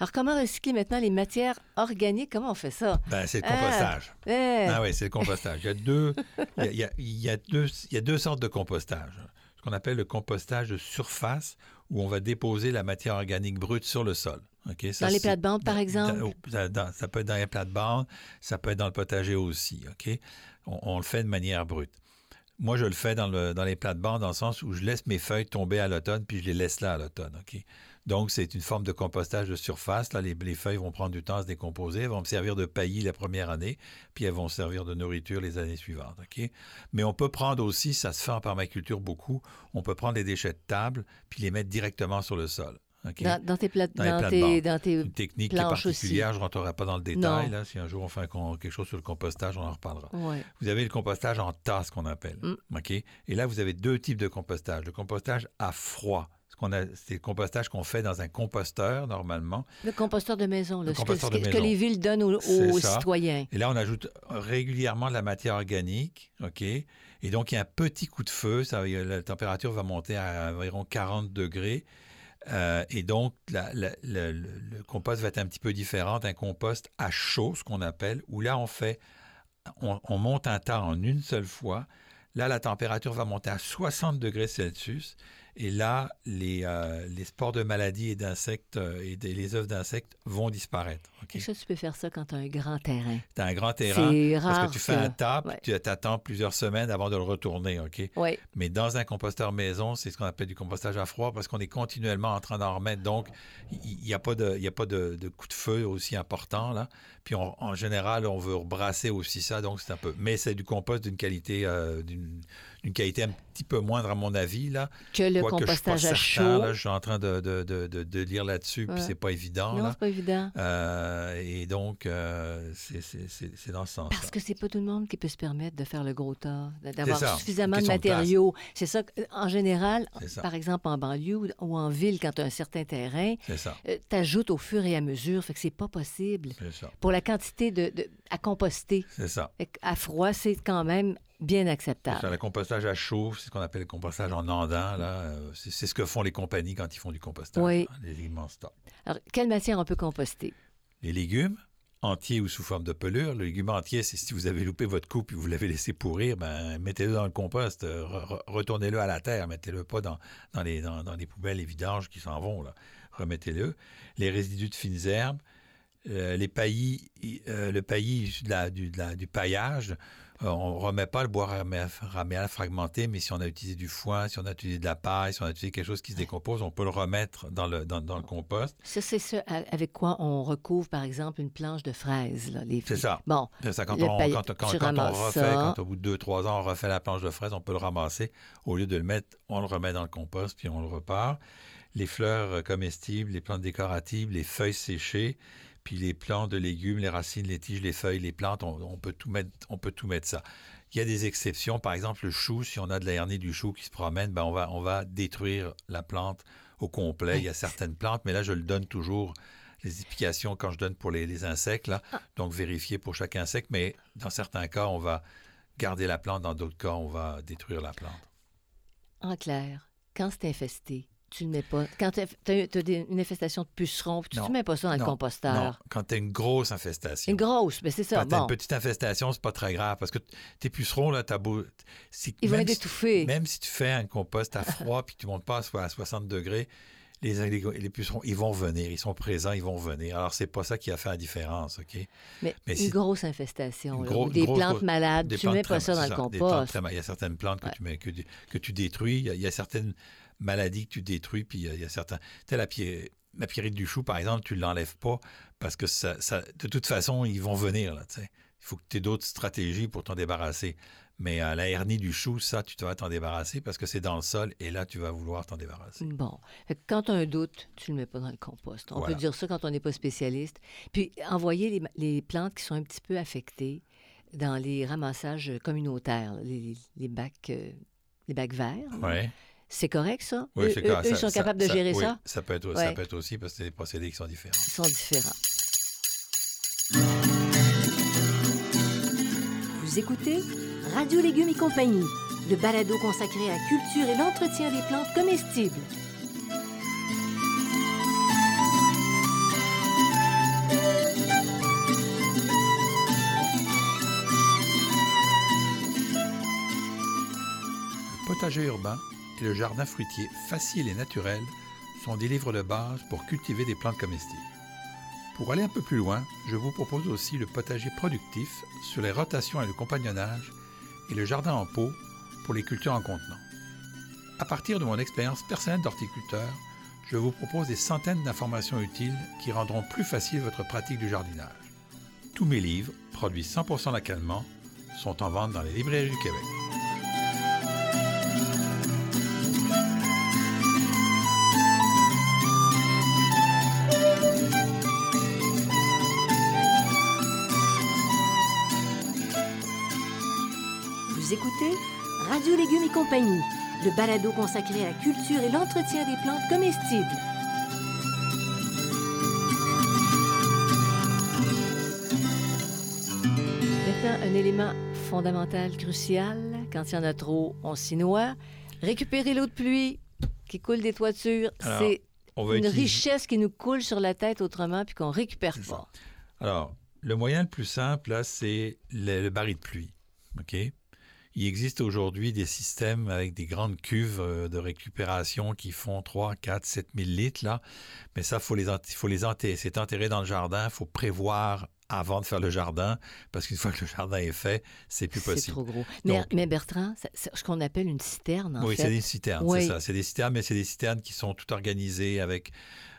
S1: Alors, comment recycler maintenant les matières organiques? Comment on fait ça?
S2: Ben, c'est le
S1: Ah.
S2: compostage.
S1: Eh,
S2: Ah oui, c'est le compostage. Il y a deux, il y a, il y deux, il y a deux sortes de compostage. Ce qu'on appelle le compostage de surface, où on va déposer la matière organique brute sur le sol. Ça,
S1: Dans les plates-bandes, par exemple?
S2: dans- ça, dans- ça peut être dans les plates-bandes, ça peut être dans le potager aussi. On, on le fait de manière brute. Moi, je le fais dans, le, dans les plates-bandes, dans le sens où je laisse mes feuilles tomber à l'automne, puis je les laisse là à l'automne. Donc, c'est une forme de compostage de surface. Là, les, les feuilles vont prendre du temps à se décomposer. Elles vont me servir de paillis la première année, puis elles vont servir de nourriture les années suivantes. Mais on peut prendre aussi, ça se fait en permaculture beaucoup, on peut prendre les déchets de table, puis les mettre directement sur le sol.
S1: Dans, dans tes plates,
S2: Dans
S1: dans, tes, dans tes-
S2: une technique qui est particulière, je ne rentrerai pas dans le détail. Là. Si un jour on fait un quelque chose sur le compostage, on en reparlera.
S1: Ouais.
S2: Vous avez le compostage en tasse qu'on appelle.
S1: Mm.
S2: OK? Et là, vous avez deux types de compostage. Le compostage à froid. Ce qu'on a- C'est le compostage qu'on fait dans un composteur, normalement.
S1: Le composteur de maison,
S2: Le
S1: ce, que,
S2: composteur
S1: ce
S2: de
S1: que- ce que
S2: maison.
S1: les villes donnent aux, citoyens.
S2: Et là, on ajoute régulièrement de la matière organique. OK? Et donc, il y a un petit coup de feu. Ça, la température va monter à environ 40 degrés. Euh, et donc, la- la- la- le, le compost va être un petit peu différent d'un compost à chaud, ce qu'on appelle, où là, on fait, on, on monte un tas en une seule fois. Là, la température va monter à 60 degrés Celsius. Et là, les, euh, les spores de maladies et d'insectes euh, et des- les œufs d'insectes vont disparaître. OK?
S1: Et ça, tu peux faire ça quand tu as un grand terrain.
S2: Tu as un grand terrain.
S1: C'est rare.
S2: Parce que tu fais un tas,
S1: ouais.
S2: tu attends plusieurs semaines avant de le retourner, OK?
S1: Oui,
S2: Mais dans un composteur maison, c'est ce qu'on appelle du compostage à froid parce qu'on est continuellement en train d'en remettre. Donc, il n'y a pas, de, y a pas de, de coup de feu aussi important, là. Puis, on- en général, on veut rebrasser aussi ça, donc c'est un peu... Mais c'est du compost d'une qualité, euh, d'une d'une qualité un petit peu moindre, à mon avis, là.
S1: que le
S2: Quoique je suis pas
S1: compostage à
S2: certain,
S1: chaud.
S2: là, je suis en train de, de, de, de- lire là-dessus, puis c'est pas évident,
S1: non, c'est pas évident.
S2: Euh, et donc, euh, c'est- c'est c'est- c'est dans ce sens
S1: Parce que c'est pas tout le monde qui peut se permettre de faire le gros tas, d'avoir suffisamment de matériaux. C'est ça, en général, par exemple en banlieue ou- en ville, quand tu as un certain terrain, tu ajoutes au fur et à mesure, fait que c'est pas possible.
S2: ça,
S1: Pour la quantité de, à composter
S2: c'est ça.
S1: À froid, c'est quand même bien acceptable.
S2: ça, le compostage à chaud, c'est ce qu'on appelle le compostage en andant. Là, euh, c'est ce que font les compagnies quand ils font du compostage.
S1: Oui.
S2: hein, les immenses tas.
S1: Alors, quelle matière on peut composter?
S2: Les légumes, entiers ou sous forme de pelure. Le légume entier, c'est si vous avez loupé votre coupe et vous l'avez laissé pourrir, ben, mettez-le dans le compost, euh, re- re- retournez-le à la terre, mettez-le pas dans, dans, les, dans, dans les poubelles, les vidanges qui s'en vont. Là. Remettez-le. Les résidus de fines herbes, euh, les paillis, euh, le paillis issu de la- du, de la- du paillage, on ne remet pas le bois ramé- raméal fragmenté, mais si on a utilisé du foin, si on a utilisé de la paille, si on a utilisé quelque chose qui se décompose, on peut le remettre dans le, dans, dans le compost.
S1: Ça, c'est a- avec quoi on recouvre, par exemple, une planche de fraises. Là, les...
S2: C'est ça.
S1: Bon,
S2: C'est ça, quand, on,
S1: paille-
S2: quand, quand- quand on refait,
S1: ça.
S2: quand au bout de deux, trois ans, on refait la planche de fraise, on peut le ramasser. Au lieu de le mettre, on le remet dans le compost, puis on le repart. Les fleurs euh, comestibles, les plantes décoratives, les feuilles séchées, Puis les plants de légumes, les racines, les tiges, les feuilles, les plantes, on, peut, tout mettre, on peut tout mettre ça. Il y a des exceptions. Par exemple, le chou, si on a de la hernie du chou qui se promène, ben on, va, on va détruire la plante au complet. Il y a certaines plantes, mais là, je le donne toujours les explications quand je donne pour les, insectes, là. Ah. Donc, vérifier pour chaque insecte. Mais dans certains cas, on va garder la plante. Dans d'autres cas, on va détruire la plante.
S1: En clair, quand c'est infesté, tu ne mets pas. Quand tu as, une infestation de pucerons, tu ne mets pas ça dans le composteur. Non,
S2: quand tu as une grosse infestation.
S1: Une grosse, mais c'est ça.
S2: Quand tu as une petite infestation, c'est pas très grave parce que tes pucerons, là, t'as beau.
S1: Ils vont être étouffés.
S2: même si tu fais un compost à froid puis tu ne montes pas à 60 degrés, les, les, pucerons, ils vont venir, ils sont présents, ils vont venir. Alors, c'est pas ça qui a fait la différence, OK?
S1: Mais, une grosse infestation, des plantes malades, tu ne mets pas ça dans le compost.
S2: il y a certaines plantes que, tu, mets, que, que, tu détruis, il y, a, certaines maladies que tu détruis, puis il y, a, certains... Tu la, pierre, la pierrite du chou, par exemple, tu ne l'enlèves pas parce que ça, de toute façon, ils vont venir, là, Il faut que tu aies d'autres stratégies pour t'en débarrasser. Mais à la hernie du chou, ça, tu vas t'en débarrasser parce que c'est dans le sol et là, tu vas vouloir t'en débarrasser.
S1: Bon. Quand tu as un doute, tu ne le mets pas dans le compost. On peut dire ça quand on n'est pas spécialiste. Puis envoyer les, plantes qui sont un petit peu affectées dans les ramassages communautaires, les, bacs, euh, les bacs verts.
S2: Oui.
S1: C'est correct, ça? Oui, c'est correct. Eux, ils sont capables de gérer ça?
S2: Ça peut, être, ça peut être aussi parce que c'est des procédés qui sont différents. Ils
S1: sont différents. Vous écoutez Radio Légumes et compagnie, le balado consacré à la culture et l'entretien des plantes comestibles.
S2: Le potager urbain et le jardin fruitier facile et naturel sont des livres de base pour cultiver des plantes comestibles. Pour aller un peu plus loin, je vous propose aussi le potager productif sur les rotations et le compagnonnage et le jardin en pot pour les cultures en contenant. À partir de mon expérience personnelle d'horticulteur, je vous propose des centaines d'informations utiles qui rendront plus facile votre pratique du jardinage. Tous mes livres, produits 100% localement, sont en vente dans les librairies du Québec.
S1: Écoutez Radio Légumes et compagnie, le balado consacré à la culture et l'entretien des plantes comestibles. Maintenant, un élément fondamental, crucial, quand il y en a trop, on s'y noie. Récupérer l'eau de pluie qui coule des toitures, c'est une richesse qui nous coule sur la tête autrement puis qu'on récupère pas.
S2: Alors, le moyen le plus simple, c'est le, le baril de pluie. OK? Il existe aujourd'hui des systèmes avec des grandes cuves euh, de récupération qui font 3, 4, 7 000 litres, là. Mais ça, faut les, faut les enterrer. C'est enterré dans le jardin. Il faut prévoir avant de faire le jardin, parce qu'une fois que le jardin est fait, c'est plus possible.
S1: C'est trop gros. mais, Bertrand, c'est ce qu'on appelle une citerne, en
S2: oui, c'est des citernes, c'est ça. C'est des citernes, mais c'est des citernes qui sont toutes organisées avec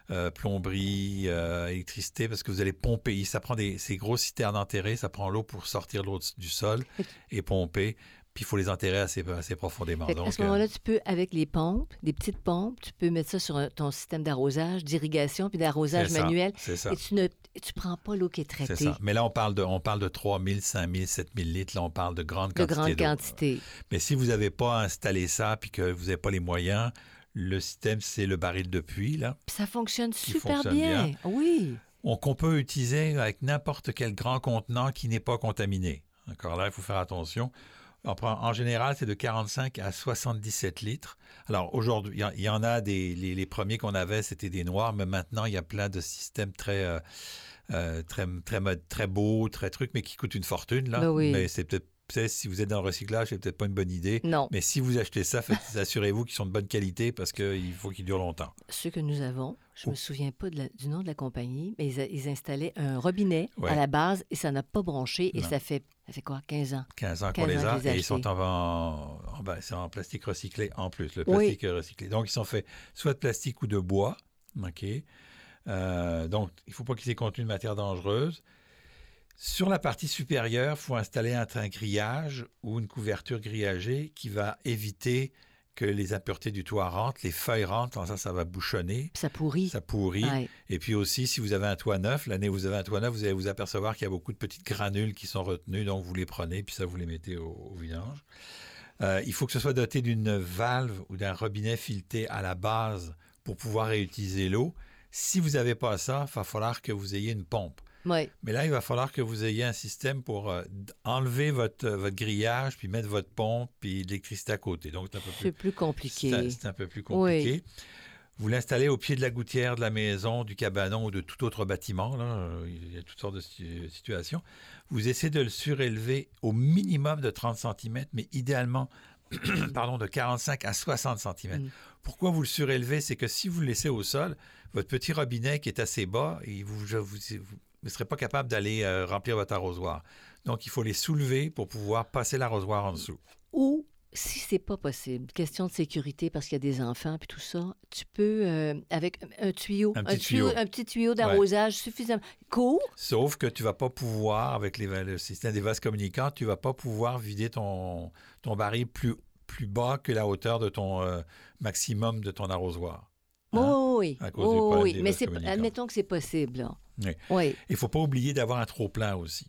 S2: euh, plomberie, euh, électricité, parce que vous allez pomper. Ça prend des, ces grosses citernes enterrées, ça prend l'eau pour sortir l'eau du sol et pomper puis il faut les enterrer assez, assez profondément.
S1: Donc, à ce moment-là, tu peux, avec les pompes, des petites pompes, tu peux mettre ça sur ton système d'arrosage, d'irrigation, puis d'arrosage manuel.
S2: C'est ça.
S1: Et tu ne tu prends pas l'eau qui est traitée. C'est ça.
S2: Mais là, on parle de, on parle de 3 000, 5 000, 7 000 litres. Là, on parle de grandes quantités. De grandes
S1: quantités.
S2: Mais si vous n'avez pas installé ça, puis que vous n'avez pas les moyens, le système, c'est le baril de puits, là.
S1: ça fonctionne super bien. Oui.
S2: qu'on peut utiliser avec n'importe quel grand contenant qui n'est pas contaminé. D'accord, là, il faut faire attention. En, général, c'est de 45 à 77 litres. Alors aujourd'hui, il y, en a des. Les, premiers qu'on avait, c'était des noirs, mais maintenant, il y a plein de systèmes très. Euh, euh, très, très, très beaux, très trucs, mais qui coûtent une fortune, là.
S1: Ben
S2: mais c'est peut-être si vous êtes dans le recyclage, c'est peut-être pas une bonne idée.
S1: Non.
S2: Mais si vous achetez ça, assurez-vous qu'ils sont de bonne qualité parce qu'il faut qu'ils durent longtemps.
S1: Ceux que nous avons, je ne me souviens pas du nom de la compagnie, mais ils, installaient un robinet à la base et ça n'a pas bronché et ça fait, ça fait quoi, 15 ans?
S2: 15 ans qu'on les a et ils sont en, en, ben, en, plastique recyclé en plus, le plastique recyclé. Donc, ils sont faits soit de plastique ou de bois. OK? Euh, donc, il ne faut pas qu'ils aient contenu de matière dangereuse. Sur la partie supérieure, il faut installer un, train grillage ou une couverture grillagée qui va éviter que les impuretés du toit rentrent, les feuilles rentrent, ça, ça va bouchonner.
S1: Ça pourrit.
S2: Ça pourrit.
S1: Ouais.
S2: Et puis aussi, si vous avez un toit neuf, l'année où vous avez un toit neuf, vous allez vous apercevoir qu'il y a beaucoup de petites granules qui sont retenues, donc vous les prenez, puis ça, vous les mettez au, au vidange. Euh, il faut que ce soit doté d'une valve ou d'un robinet fileté à la base pour pouvoir réutiliser l'eau. Si vous n'avez pas ça, il va falloir que vous ayez une pompe.
S1: Oui.
S2: Mais là, il va falloir que vous ayez un système pour euh, enlever votre, euh, votre grillage, puis mettre votre pompe, puis l'électricité à côté. Donc, c'est un peu plus
S1: plus compliqué.
S2: c'est un, peu plus compliqué.
S1: Oui.
S2: Vous l'installez au pied de la gouttière de la maison, du cabanon ou de tout autre bâtiment. Là. Il y a toutes sortes de situ- situations. Vous essayez de le surélever au minimum de 30 cm, mais idéalement pardon, de 45 à 60 cm.
S1: Mm.
S2: Pourquoi vous le surélevez? C'est que si vous le laissez au sol, votre petit robinet qui est assez bas, et vous vous, vous ne serez pas capable d'aller euh, remplir votre arrosoir. Donc, il faut les soulever pour pouvoir passer l'arrosoir en dessous.
S1: Ou, si c'est pas possible, question de sécurité parce qu'il y a des enfants puis tout ça, tu peux, euh, avec un tuyau,
S2: Un petit tuyau.
S1: un petit tuyau d'arrosage suffisamment court,
S2: Sauf que tu vas pas pouvoir, avec les, le système des vases communicants, tu vas pas pouvoir vider ton, ton baril plus, plus bas que la hauteur de ton euh, maximum de ton arrosoir. Hein?
S1: Oh, oui,
S2: À cause du
S1: oh,
S2: problème
S1: oui, mais admettons que c'est possible. Là.
S2: Oui.
S1: Oui.
S2: Il faut pas oublier d'avoir un trop-plein aussi.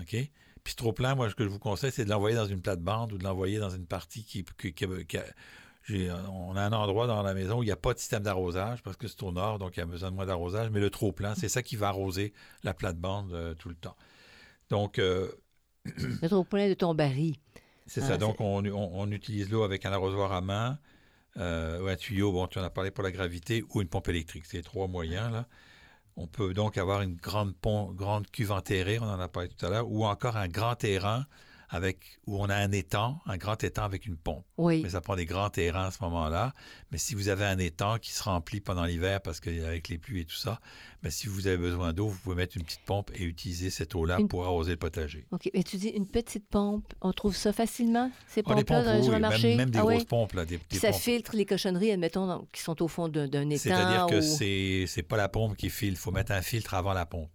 S2: OK? Puis ce trop-plein, moi, ce que je vous conseille, c'est de l'envoyer dans une plate-bande ou de l'envoyer dans une partie qui... qui- qui- qui a- j'ai- on a un endroit dans la maison où il n'y a pas de système d'arrosage parce que c'est au nord, donc il y a besoin de moins d'arrosage. Mais le trop-plein, c'est ça qui va arroser la plate-bande euh, tout le temps. Donc, euh,
S1: Le trop plein de ton baril.
S2: C'est
S1: Ah,
S2: ça. Donc, on, on- on utilise l'eau avec un arrosoir à main, euh, ou un tuyau, bon, tu en as parlé pour la gravité, ou une pompe électrique. C'est les trois moyens, là. On peut donc avoir une grande, cuve enterrée, on en a parlé tout à l'heure, ou encore un grand terrain avec, où on a un étang, un grand étang avec une pompe.
S1: Oui.
S2: Mais ça prend des grands terrains à ce moment-là. Mais si vous avez un étang qui se remplit pendant l'hiver, parce qu'avec les pluies et tout ça, mais si vous avez besoin d'eau, vous pouvez mettre une petite pompe et utiliser cette eau-là
S1: Une-
S2: pour arroser le potager.
S1: OK. Mais tu dis une petite pompe, on trouve ça facilement, ces
S2: Ah,
S1: pompes-là,
S2: pompes,
S1: dans les
S2: oui, même, même des
S1: Ah oui?
S2: grosses pompes, là, des,
S1: Puis
S2: des
S1: ça
S2: pompes.
S1: filtre les cochonneries, admettons, donc, qui sont au fond d'un, étang.
S2: C'est-à-dire que c'est c'est pas la pompe qui filtre. Il faut mettre un filtre avant la pompe.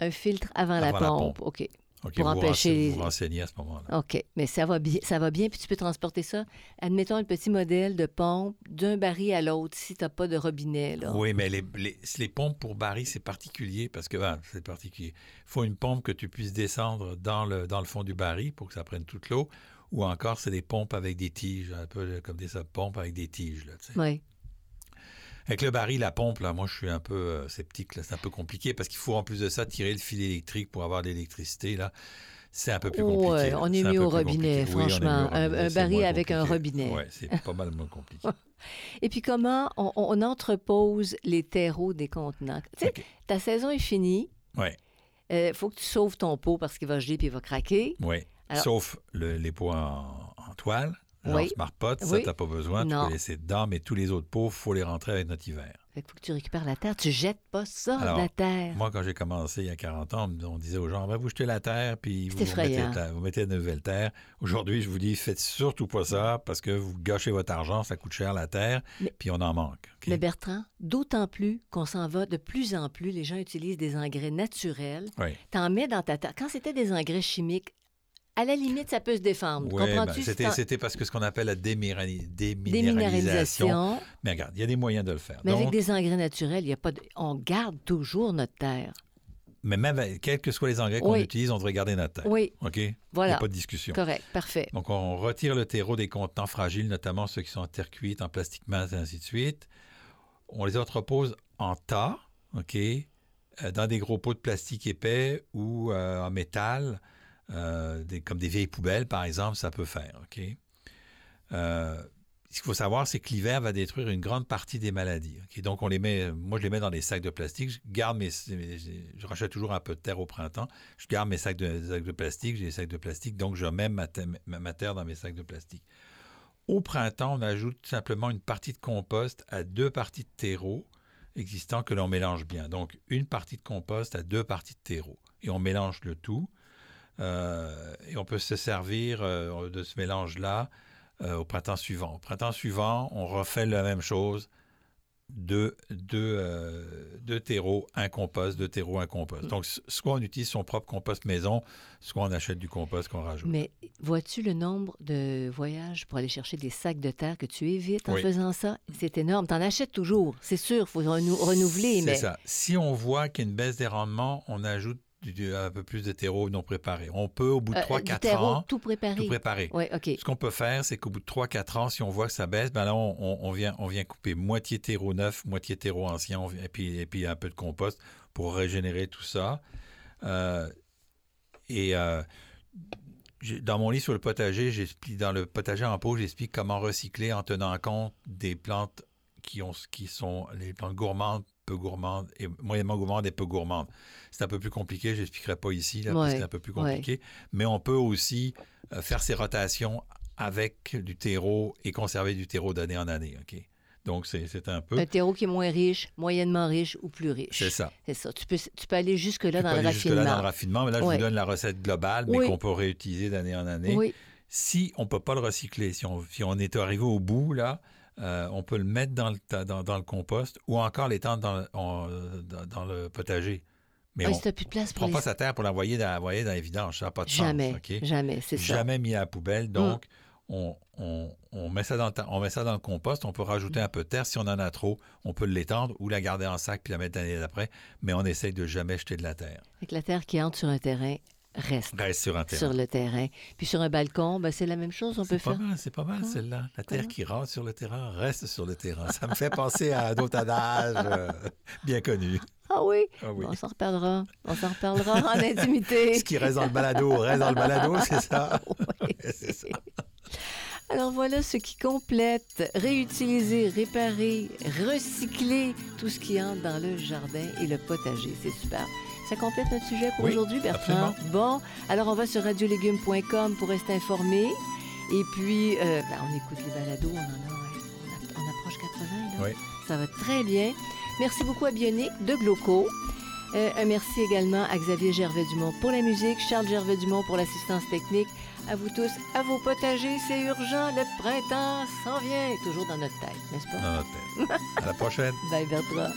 S1: Un filtre avant, la,
S2: Avant la
S1: pompe.
S2: pompe.
S1: OK.
S2: OK,
S1: Pour
S2: vous
S1: empêcher
S2: Vous renseignez à ce moment-là.
S1: OK. Mais ça va bien, ça va bien, puis tu peux transporter ça. Admettons un petit modèle de pompe d'un baril à l'autre si tu n'as pas de robinet. Là.
S2: Oui, mais les, les, les pompes pour baril, c'est particulier parce que ben, c'est particulier. Il faut une pompe que tu puisses descendre dans le, dans le fond du baril pour que ça prenne toute l'eau. Ou encore, c'est des pompes avec des tiges, un peu comme des pompes avec des tiges. Là.
S1: Oui.
S2: Avec le baril, la pompe, là, moi, je suis un peu euh, sceptique. là. C'est un peu compliqué parce qu'il faut en plus de ça tirer le fil électrique pour avoir de l'électricité. Là. C'est un peu plus compliqué.
S1: Ouais, on est
S2: un
S1: mieux au robinet.
S2: Oui, on est mieux au
S1: franchement. Un-
S2: robinet,
S1: un
S2: c'est
S1: baril avec un robinet.
S2: Oui, c'est pas mal moins compliqué.
S1: Et puis comment on, on entrepose les terreaux des contenants? Tu sais, ta saison est finie.
S2: Oui,
S1: Il faut que tu sauves ton pot parce qu'il va geler puis il va craquer.
S2: oui.
S1: Alors-
S2: Sauf le- les pots en, en toile. Genre
S1: Oui.
S2: Smart Pot, ça,
S1: Oui.
S2: t'as pas besoin.
S1: Non.
S2: Tu peux laisser dedans, mais tous les autres pots, il faut les rentrer avec notre hiver.
S1: Il faut que tu récupères la terre. Tu jettes pas ça
S2: Alors,
S1: de la terre.
S2: Moi, quand j'ai commencé il y a 40 ans, on disait aux gens, Ben, vous jetez la terre, puis vous, mettez, vous de nouvelle terre. Aujourd'hui, je vous dis, faites surtout pas ça, parce que vous gâchez votre argent, ça coûte cher la terre,
S1: Mais-
S2: puis on en manque.
S1: Mais Bertrand, d'autant plus qu'on s'en va de plus en plus, les gens utilisent des engrais naturels.
S2: Oui.
S1: T'en mets dans ta terre. Quand c'était des engrais chimiques, à la limite, ça peut se défendre.
S2: Ouais, ben,
S1: Comprends-tu?
S2: c'était, parce que ce qu'on appelle la déminérali- déminéralisation.
S1: Déminéralisation.
S2: Mais regarde, il y a des moyens de le faire.
S1: Mais avec des engrais naturels, il y a pas de... on garde toujours notre terre.
S2: Mais même, quels que soient les engrais qu'on
S1: Oui.
S2: utilise, on devrait garder notre terre.
S1: Oui,
S2: OK? Il n'y
S1: voilà.
S2: a pas de discussion.
S1: Correct, parfait.
S2: Donc, on retire le terreau des contenants fragiles, notamment ceux qui sont en terre cuite, en plastique mince et ainsi de suite. On les entrepose en tas, OK, euh, dans des gros pots de plastique épais ou euh, en métal, euh, comme des vieilles poubelles, par exemple, ça peut faire? Euh, ce qu'il faut savoir, c'est que l'hiver va détruire une grande partie des maladies. Donc, on les met, moi, je les mets dans des sacs de plastique. Je garde mes, je rachète toujours un peu de terre au printemps. Je garde mes sacs de, sacs de plastique. J'ai des sacs de plastique, donc je mets ma- ma terre dans mes sacs de plastique. Au printemps, on ajoute simplement une partie de compost à deux parties de terreau existants que l'on mélange bien. Donc, une partie de compost à deux parties de terreau. Et on mélange le tout. Euh, et on peut se servir euh, de ce mélange-là euh, au printemps suivant. Au printemps suivant, on refait la même chose deux, deux, euh, deux terreaux, un compost, deux terreaux, un compost. Donc, soit on utilise son propre compost maison, soit on achète du compost qu'on rajoute.
S1: Mais vois-tu le nombre de voyages pour aller chercher des sacs de terre que tu évites en
S2: Oui.
S1: faisant ça? C'est énorme. Tu en achètes toujours, c'est sûr. Il faut renou- renouveler.
S2: C'est
S1: mais...
S2: ça. Si on voit qu'il y a une baisse des rendements, on ajoute du- un peu plus de terreau non préparé. On peut, au bout de
S1: Euh,
S2: 3-4
S1: du terreau
S2: ans,
S1: tout préparé.
S2: tout préparer.
S1: Oui, OK.
S2: Ce qu'on peut faire, c'est qu'au bout de 3-4 ans, si on voit que ça baisse, ben là, on, on- on vient, on vient couper moitié terreau neuf, moitié terreau ancien, on et, puis, et puis un peu de compost pour régénérer tout ça. Euh, et euh, dans mon livre sur le potager, j'explique, dans le potager en pot, j'explique comment recycler en tenant compte des plantes qui, ont, qui sont les plantes gourmandes, peu gourmandes, et moyennement gourmandes et peu gourmandes. C'est un peu plus compliqué, je n'expliquerai pas ici, là, parce que
S1: Ouais,
S2: c'est un peu plus
S1: ouais.
S2: compliqué. Mais on peut aussi euh, faire ces rotations avec du terreau et conserver du terreau d'année en année. OK? Donc, c'est un peu.
S1: Un terreau qui est moins riche, moyennement riche ou plus riche.
S2: C'est ça.
S1: C'est ça. Tu peux, tu peux aller jusque-là dans
S2: peux
S1: le
S2: aller jusque-là
S1: raffinement.
S2: dans le raffinement, mais là, je
S1: Ouais.
S2: vous donne la recette globale, mais
S1: Oui.
S2: qu'on peut réutiliser d'année en année.
S1: Oui,
S2: Si on ne peut pas le recycler, si on, si on est arrivé au bout, là, euh, on peut le mettre dans le, ta- dans, dans le compost ou encore l'étendre dans, le- on- dans, dans le potager. Mais
S1: Ah,
S2: on
S1: si plus de place
S2: ne
S1: pour
S2: prend
S1: les...
S2: pas sa terre pour l'envoyer dans, l'envoyer dans les vidanges. Ça n'a pas de
S1: Jamais,
S2: sens.
S1: Jamais, c'est ça. Mm.
S2: jamais mis à la poubelle. Donc, on, on- on met ça dans le, ta- on met ça dans le compost. On peut rajouter un peu de terre. Si on en a trop, on peut l'étendre ou la garder en sac puis la mettre l'année d'après. Mais on essaye de jamais jeter de la terre.
S1: Que la terre qui entre sur un terrain reste
S2: Reste sur un terrain.
S1: sur le terrain. Puis sur un balcon, ben, c'est la même chose, on peut
S2: C'est pas
S1: faire.
S2: mal, c'est pas mal
S1: Comment?
S2: celle-là. La terre qui rentre sur le terrain reste sur le terrain. Ça me fait penser à d'autres adages euh, bien connus.
S1: Ah oui?
S2: Ah oui.
S1: Bon, on s'en reparlera. On s'en reparlera en intimité.
S2: Ce qui reste dans le balado reste dans le balado, c'est ça?
S1: Oui.
S2: c'est ça.
S1: Alors voilà ce qui complète, réutiliser, réparer, recycler tout ce qui entre dans le jardin et le potager. C'est super. Ça complète notre sujet pour
S2: Oui,
S1: aujourd'hui, Bertrand. Bon, alors on va sur radiolégumes.com pour rester informé. Et puis, euh, ben, on écoute les balados, on en a, on, a- on approche 80. Là.
S2: Oui.
S1: Ça va très bien. Merci beaucoup à Bionic de Gloco. Euh, un merci également à Xavier Gervais-Dumont pour la musique, Charles Gervais-Dumont pour l'assistance technique. À vous tous, à vos potagers, c'est urgent, le printemps s'en vient. Toujours dans notre tête, n'est-ce pas?
S2: Dans notre tête. À la prochaine.
S1: Bye Bertrand.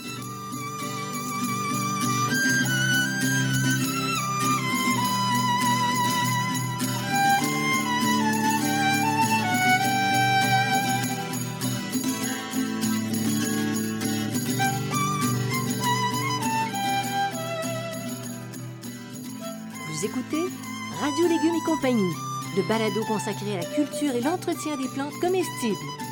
S1: Compagnie, le balado consacré à la culture et l'entretien des plantes comestibles.